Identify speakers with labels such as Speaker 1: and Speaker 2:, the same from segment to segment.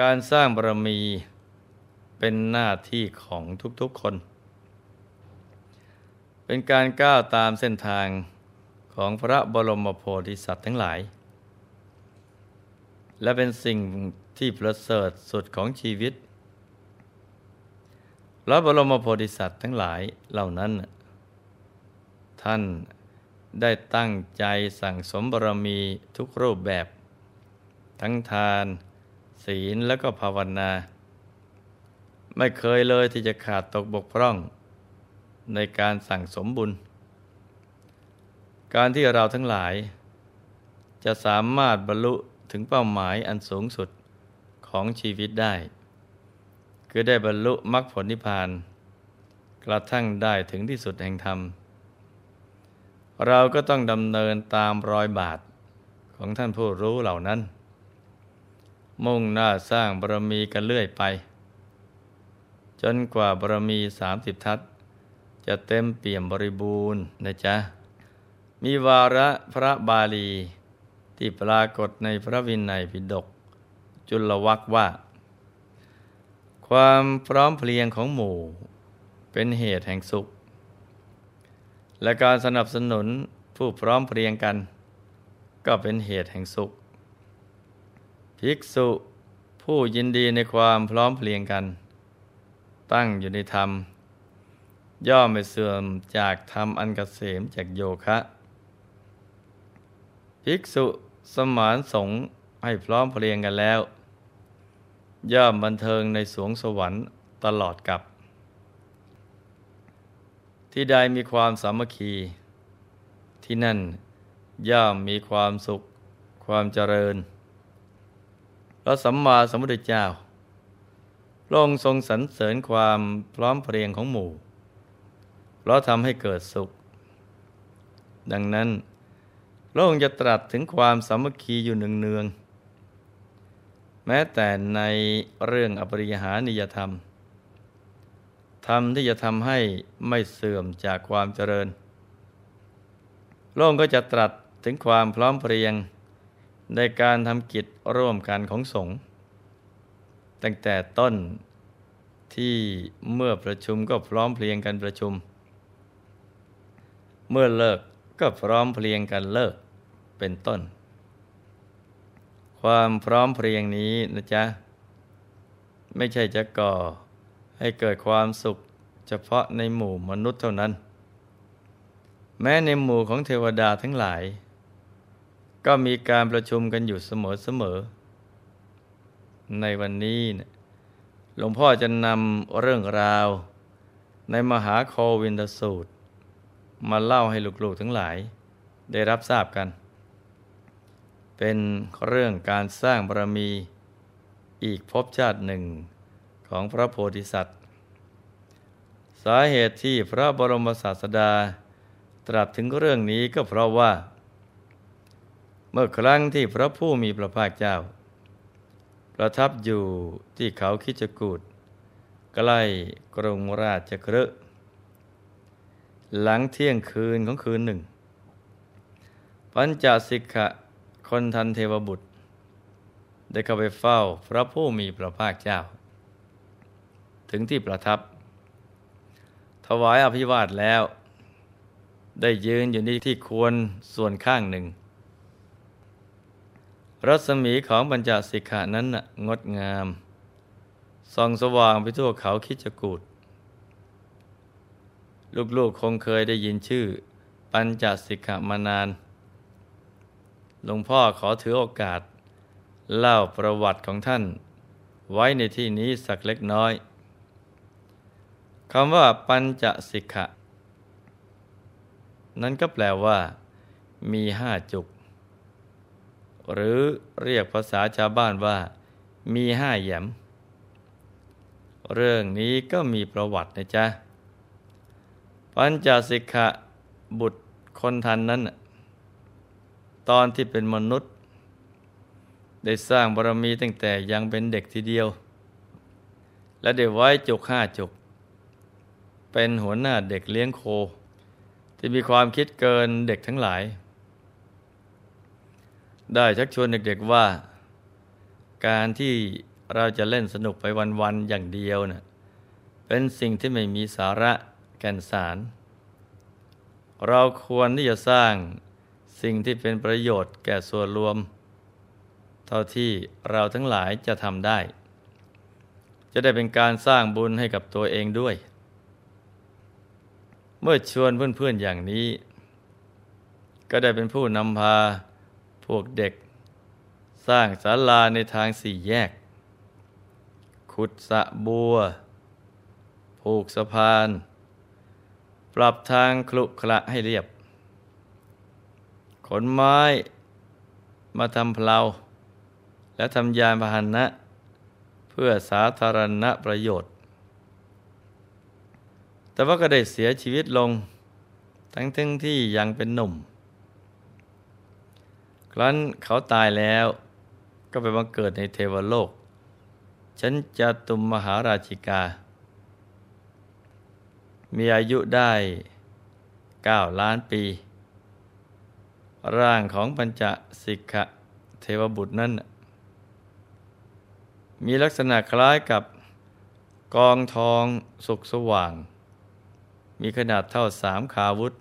Speaker 1: การสร้างบารมีเป็นหน้าที่ของทุกๆคน เป็นการก้าวตามเส้นทางของพระบรมโพธิสัตว์ทั้งหลาย และเป็นสิ่งที่ประเสริฐสุดของชีวิตพระบรมโพธิสัตว์ทั้งหลายเหล่านั้น ท่านได้ตั้งใจสั่งสมบารมีทุกรูปแบบ ทั้งทาน ศีลและก็ภาวนา ไม่เคยเลยที่จะขาดตกบกพร่อง ในการสั่งสมบุญ การที่เราทั้งหลาย จะสามารถบรรลุถึงเป้าหมายอันสูงสุดของชีวิตได้ คือได้บรรลุมรรคผลนิพพาน กระทั่งได้ถึงที่สุดแห่งธรรม เราก็ต้องดำเนินตามรอยบาทของท่านผู้รู้เหล่านั้น มุ่งหน้าสร้างบารมีกันเรื่อยไป จนกว่าบารมีสามสิบทัศจะเต็มเปี่ยมบริบูรณ์นะจ๊ะ มีวาระพระบาลี ที่ปรากฏในพระวินัยปิฎกจุลวักว่า ความพร้อมเพรียงของหมู่ เป็นเหตุแห่งสุข และการสนับสนุนผู้พร้อมเพรียงกัน ก็เป็นเหตุแห่งสุข ภิกษุผู้ยินดีในความพร้อมเพรียงกัน ตั้งอยู่ในธรรม ย่อมไม่เสื่อมจากธรรมอันกเกษมจากโยคะ ภิกษุสมานสงฆ์ให้พร้อมเพรียงกันแล้ว ย่อมบันเทิงในสวงสวรรค์ตลอดกับ ที่ใดมีความสามัคคี ที่นั่นย่อมมีความสุขความเจริญ ระสัมมาสัมพุทธเจ้าลงทรงสรรเสริญความพร้อมเพรียงของหมู่ เพราะทำให้เกิดสุข ดังนั้นพระองค์จะตรัสถึงความสามัคคีอยู่เนืองๆแม้แต่ในเรื่องอปริยหานิยธรรมธรรมที่จะทำให้ไม่เสื่อมจากความเจริญโลกก็จะตรัสถึงความพร้อมเพรียง ในการทำกิจร่วมกันของสงฆ์ตั้งแต่ต้นที่เมื่อประชุมก็พร้อมเพรียงกันประชุม เมื่อเลิกก็พร้อมเพรียงกันเลิกเป็นต้น ความพร้อมเพรียงนี้นะจ๊ะ ไม่ใช่จะก่อให้เกิดความสุขเฉพาะในหมู่มนุษย์เท่านั้น แม้ในหมู่ของเทวดาทั้งหลาย ก็มีการประชุมกันอยู่เสมอๆในวันนี้หลวงพ่อจะนำเรื่องราว ในมหาโควินทสูตร มาเล่าให้ลูกๆทั้งหลาย ได้รับทราบกัน เป็นเรื่องการสร้างบารมีอีกภพชาติหนึ่งของพระโพธิสัตว์ สาเหตุที่พระบรมศาสดา ตรัสถึงเรื่องนี้ก็เพราะว่า เมื่อครั้งที่พระผู้มีพระภาคเจ้า ประทับอยู่ที่เขาคิจกูดใกล้กรุงราชกฤห์หลังเที่ยงคืนของคืนหนึ่ง ปัญจสิกขะคนทันเทวบุตร ได้เข้าไปเฝ้าพระผู้มีพระภาคเจ้า ถึงที่ประทับ ถวายอภิวาทแล้ว ได้ยืนอยู่ในที่ควรส่วนข้างหนึ่ง รัศมีของบรรจสิกขานั้นงดงามส่องสว่างไปทั่วเขาคิจกูดลูกๆคงเคยได้ยินชื่อ ปัญจสิกขามานาน หลวงพ่อขอถือโอกาส เล่าประวัติของท่าน ไว้ในที่นี้สักเล็กน้อยคำว่าปัญจสิกขะ นั้นก็แปลว่า มีห้าจุก หรือเรียกภาษาชาวบ้านว่า มีห้าแยม เรื่องนี้ก็มีประวัตินะจ๊ะ ปัญจสิกขะบุตรคนทันนั้น ตอนที่เป็นมนุษย์ ได้สร้างบารมีตั้งแต่ยังเป็นเด็กทีเดียว และได้ไว้จุกห้าจุก เป็นหัวหน้าเด็กเลี้ยงโคที่มีความคิดเกินเด็กทั้งหลาย ได้ชักชวนเด็กๆว่า การที่เราจะเล่นสนุกไปวันๆอย่างเดียวนะ่ะเป็นสิ่งที่ไม่มีสาระแก่นสาร เราควรที่จะสร้างสิ่งที่เป็นประโยชน์แก่ส่วนรวม เท่าที่เราทั้งหลายจะทำได้ จะได้เป็นการสร้างบุญให้กับตัวเองด้วย เมื่อชวนเพื่อนๆอย่างนี้ ก็ได้เป็นผู้นำพา วกเด็ก สร้างศาลาในทางสี่แยก ขุดสะบัว ผูกสะพาน ปรับทางคลุขระให้เรียบ ขนไม้มาทำเพลา และทำยานพาหนะ เพื่อสาธารณประโยชน์ แต่ว่าก็ได้เสียชีวิตลง ทั้งทั้งที่ยังเป็นหนุ่ม ครั้นเขาตายแล้วก็ไปบังเกิดในเทวโลก ฉันจะตุมมหาราชิกา มีอายุได้เก้าล้านปี ร่างของปัญจสิกขะเทวบุตรนั้น มีลักษณะคล้ายกับกองทองสุกสว่าง มีขนาดเท่าสามขาวุธ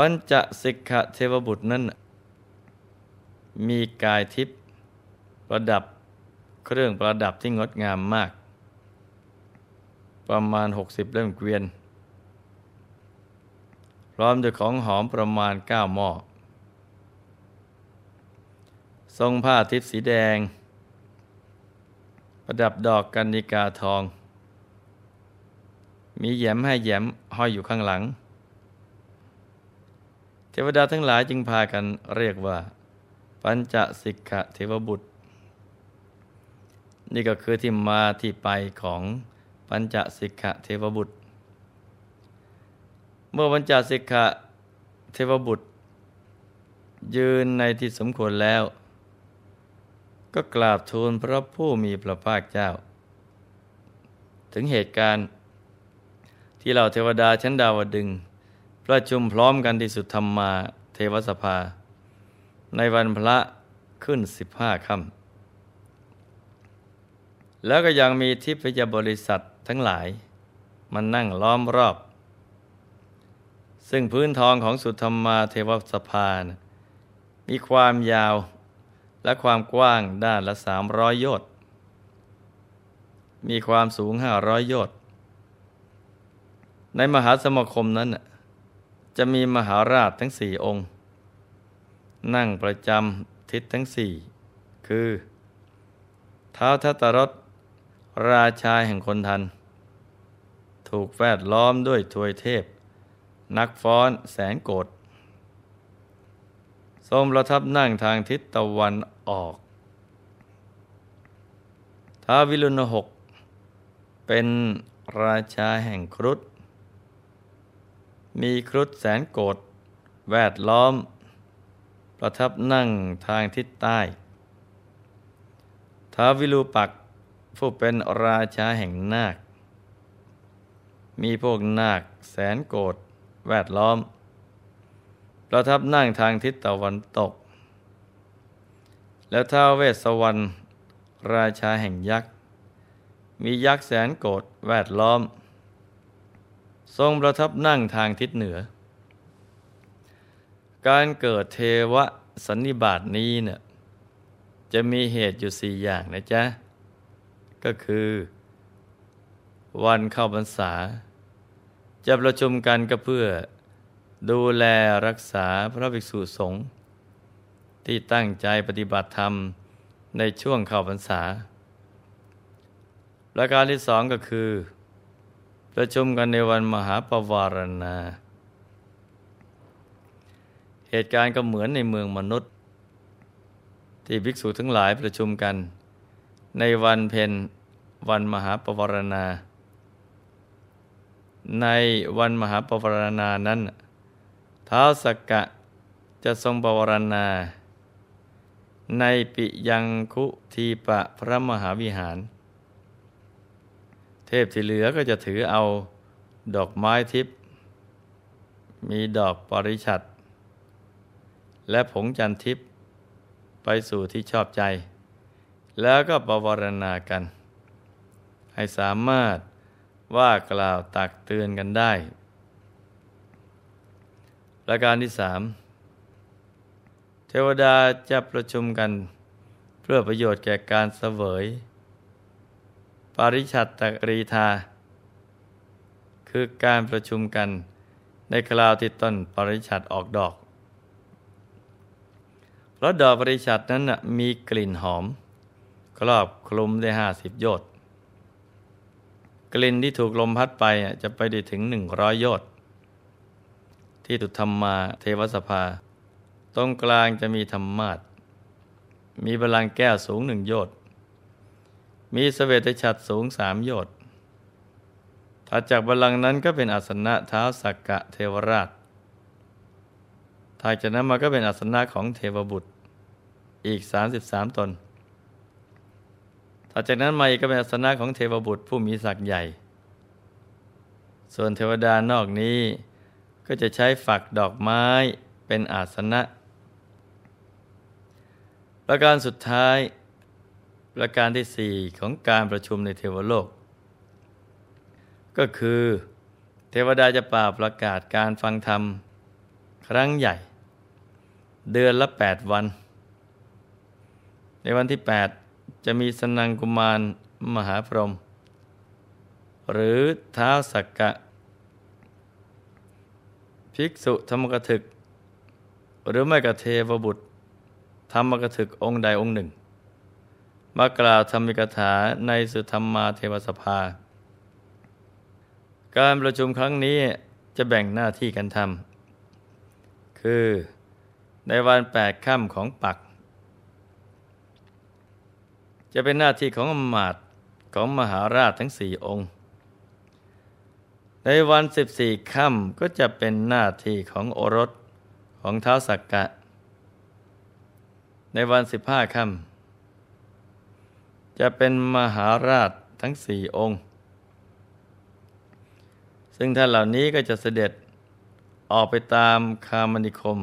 Speaker 1: ปัญจสิกขเทวบุตรนั้น มีกายทิพย์ประดับเครื่องประดับที่งดงามมาก ประมาณ 60 เล่มเกวียน พร้อมด้วยของหอมประมาณ 9 หม้อ ทรงผ้าทิพย์สีแดง ประดับดอกกันนิกาทอง มีแยมให้แยมห้อยอยู่ข้างหลัง เทวดาทั้งหลายจึงพากันเรียกว่า ปัญจสิกขเทวบุตร นี่ก็คือที่มาที่ไปของปัญจสิกขเทวบุตร เมื่อปัญจสิกขเทวบุตร ยืนในที่สมควรแล้ว ก็กราบทูลพระผู้มีพระภาคเจ้า ถึงเหตุการณ์ที่เราเทวดาชั้นดาวดึง ประชุมพร้อมกันที่สุดธรรมาเทวสภา ในวันพระขึ้นสิบห้าค่ำแล้วก็ยังมีทิพยบริษัททั้งหลาย มันนั่งล้อมรอบ ซึ่งพื้นทองของสุธรรมาเทวสภานะมีความยาวและความกว้างด้านละสามร้อยโยชน์มีความสูงห้าร้อยโยชน์ในมหาสมคมนั้น จะมีมหาราชทั้งสี่องค์ นั่งประจำทิศทั้งสี่คือท้าวทัตรสราชาแห่งคนทัน ถูกแวดล้อมด้วยทวยเทพ นักฟ้อนแสนโกรธทรงประทับนั่งทางทิศตะวันออกท้าววิรุณหก เป็นราชาแห่งครุฑ มีครุฑแสนโกรธแวดล้อม ประทับนั่งทางทิศใต้ท้าววิรูปักผู้เป็นราชาแห่งนาค มีพวกนาคแสนโกรธแวดล้อม ประทับนั่งทางทิศตะวันตก แล้วท้าวเวสสวรรณราชาแห่งยักษ์ มียักษ์แสนโกรธแวดล้อม ทรงประทับนั่งทางทิศเหนือ การเกิดเทวสันนิบาตนี้เนี่ยจะมีเหตุอยู่สี่อย่างนะจ๊ะ ก็คือ วันเข้าพรรษา จะประชุมกันก็เพื่อดูแลรักษาพระภิกษุสงฆ์ที่ตั้งใจปฏิบัติธรรมในช่วงเข้าพรรษา ประการที่สองก็คือ ประชุมกันในวันมหาปวารณา เหตุการณ์ก็เหมือนในเมืองมนุษย์ ที่ภิกษุทั้งหลายประชุมกัน ในวันเพ็ญวันมหาปวารณา ในวันมหาปวารณานั้นท้าวสกกะจะทรงปวารณา ในปิยังคุทีปะพระมหาวิหาร เทพที่เหลือก็จะถือเอาดอกไม้ทิพย์มีดอกปริชัด และผงจันทิพย์ไปสู่ที่ชอบใจ แล้วก็ปวรณากัน ให้สามารถว่ากล่าวตักเตือนกันได้ ประการที่สามเทวดาจะประชุมกันเพื่อประโยชน์แก่การเสวย ปริชัตตกรีธา คือการประชุมกันในคราวที่ต้นปริชัตออกดอก เพราะดอกปริชัตนั้นมีกลิ่นหอม ครอบคลุมได้ห้าสิบโยชน์กลิ่นที่ถูกลมพัดไปจะไปได้ถึงหนึ่งร้อยโยชน์ที่ตุธรรมาเทวสภา ตรงกลางจะมีธรรมาทมีบาลังแก้วสูงหนึ่งโยชน์ มีสเวตฉัตรสูงสามโยชน์ถัดจากบาลังนั้นก็เป็นอาสนะเท้าสักกะเทวราชถัดจากนั้นมาก็เป็นอาสนะของเทวบุตรอีก 33 ตนต่อจากนั้นมาอีกก็เป็นอาสนะของเทวบุตรผู้มีศักย์ใหญ่ ส่วนเทวดานอกนี้ก็จะใช้ฝักดอกไม้เป็นอาสนะ ประการสุดท้าย ประการที่สี่ของการประชุมในเทวโลก ก็คือ เทวดาจะป่าประกาศการฟังธรรม ครั้งใหญ่ เดือนละแปดวัน ในวันที่แปดจะมีสนังกุมารมหาพรหมหรือเท้าสักกะ ภิกษุธรรมกถึก หรือไม่กเทวบุตร ธรรมกถึกองค์ใดองค์หนึ่ง มากล่าวธรรมิกถาในสุธรรมาเทวสภา การประชุมครั้งนี้จะแบ่งหน้าที่กันทำคือในวันแปดค่ำของปัก จะเป็นหน้าที่ของอมาตของมหาราชทั้งสี่องค์ ในวันสิบสี่ค่ำก็จะเป็นหน้าที่ของโอรสของเท้าสักกะ ในวันสิบห้าค่ำ จะเป็นมหาราชทั้งสี่องค์ ซึ่งท่านเหล่านี้ก็จะเสด็จออกไปตามคามนิคม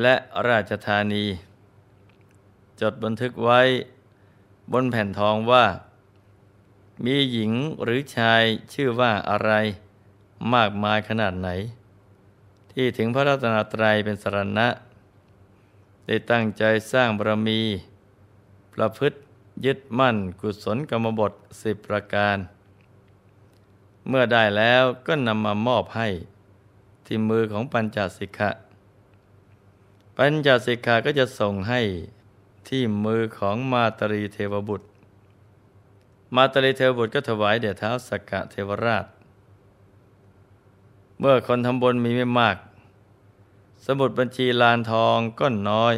Speaker 1: และราชธานี จดบันทึกไว้บนแผ่นทองว่า มีหญิงหรือชายชื่อว่าอะไรมากมายขนาดไหน ที่ถึงพระรัตนตรัยเป็นสรณะ ได้ตั้งใจสร้างบารมี ประพฤติ ยึดมั่นกุศลกรรมบทสิบประการ เมื่อได้แล้วก็นำมามอบให้ที่มือของปัญจสิกขะ ปัญจสิกขาก็จะส่งให้ที่มือของมาตรีเทวบุตร มาตรีเทวบุตรก็ถวายเดชเท้าสกกะเทวราช เมื่อคนทำบุญมีไม่มาก สมุดบัญชีลานทองก็น้อย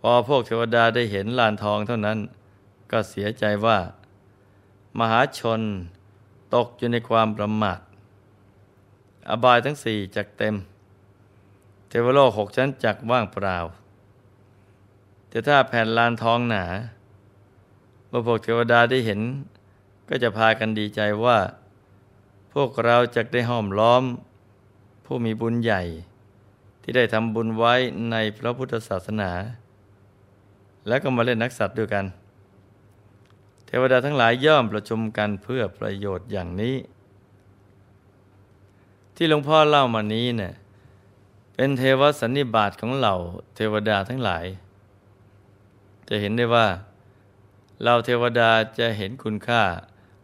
Speaker 1: พอพวกเทวดาได้เห็นลานทองเท่านั้น ก็เสียใจว่า มหาชนตกอยู่ในความประมาท อบายทั้งสี่จักเต็ม เทวโลกหกชั้นจักว่างเปล่า แต่ถ้าแผ่นลานทองหนา เมื่อพวกเทวดาได้เห็น ก็จะพากันดีใจว่า พวกเราจะได้ห้อมล้อม ผู้มีบุญใหญ่ ที่ได้ทำบุญไว้ในพระพุทธศาสนา แล้วก็มาเล่นนักสัตว์ด้วยกัน เทวดาทั้งหลายย่อมประชุมกันเพื่อประโยชน์อย่างนี้ ที่หลวงพ่อเล่ามานี้เนะี่ยเป็นเทวสันนิบาตของเหล่าเทวดาทั้งหลาย จะเห็นได้ว่าเราเทวดาจะเห็นคุณค่า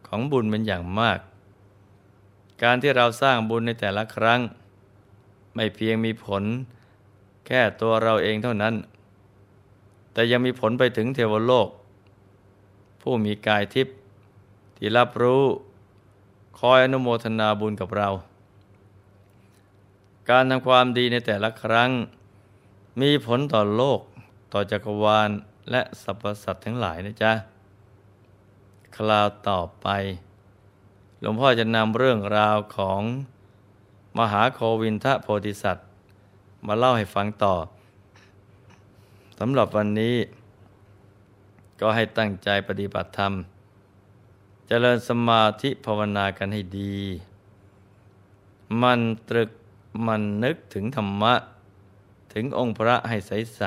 Speaker 1: ของบุญเป็นอย่างมาก การที่เราสร้างบุญในแต่ละครั้ง ไม่เพียงมีผลแค่ตัวเราเองเท่านั้น แต่ยังมีผลไปถึงเทวโลก ผู้มีกายทิพย์ที่รับรู้คอยอนุโมทนาบุญกับเรา การทำความดีในแต่ละครั้ง มีผลต่อโลก ต่อจักรวาลและสรรพสัตว์ทั้งหลายนะจ๊ะ คราวต่อไป หลวงพ่อจะนำเรื่องราวของมหาโควินทะโพธิสัตว์ มาเล่าให้ฟังต่อ สำหรับวันนี้ ก็ให้ตั้งใจปฏิบัติธรรมจเจริญสมาธิภาวนากันให้ดี มันตรึกมันนึกถึงธรรมะ ถึงองค์พระให้ใส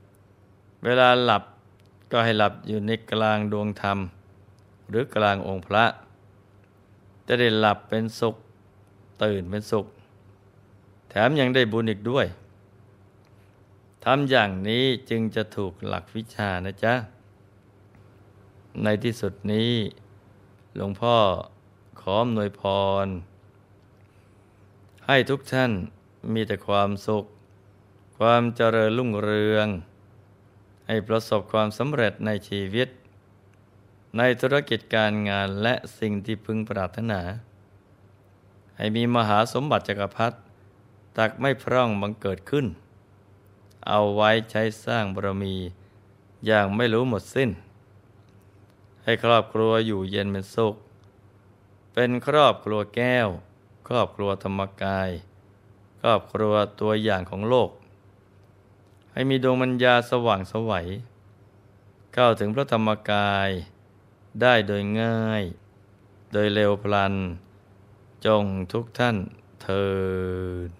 Speaker 1: ๆ เวลาหลับก็ให้หลับอยู่ในกลางดวงธรรม หรือกลางองค์พระ จะได้หลับเป็นสุข ตื่นเป็นสุข แถมยังได้บุญอีกด้วย ทำอย่างนี้จึงจะถูกหลักวิชานะจ๊ะ ในที่สุดนี้ หลวงพ่อขออำนวยพร ให้ทุกท่านมีแต่ความสุข ความเจริญรุ่งเรือง ให้ประสบความสำเร็จในชีวิต ในธุรกิจการงานและสิ่งที่พึงปรารถนา ให้มีมหาสมบัติจักรพรรดิตักไม่พร่องบังเกิดขึ้น เอาไว้ใช้สร้างบารมี อย่างไม่รู้หมดสิ้น ให้ครอบครัวอยู่เย็นเป็นสุข เป็นครอบครัวแก้ว ครอบครัวธรรมกาย ครอบครัวตัวอย่างของโลก ให้มีดวงมัญญาสว่างสวัยเข้าถึงพระธรรมกายได้โดยง่าย โดยเร็วพลัน จงทุกท่านเทิด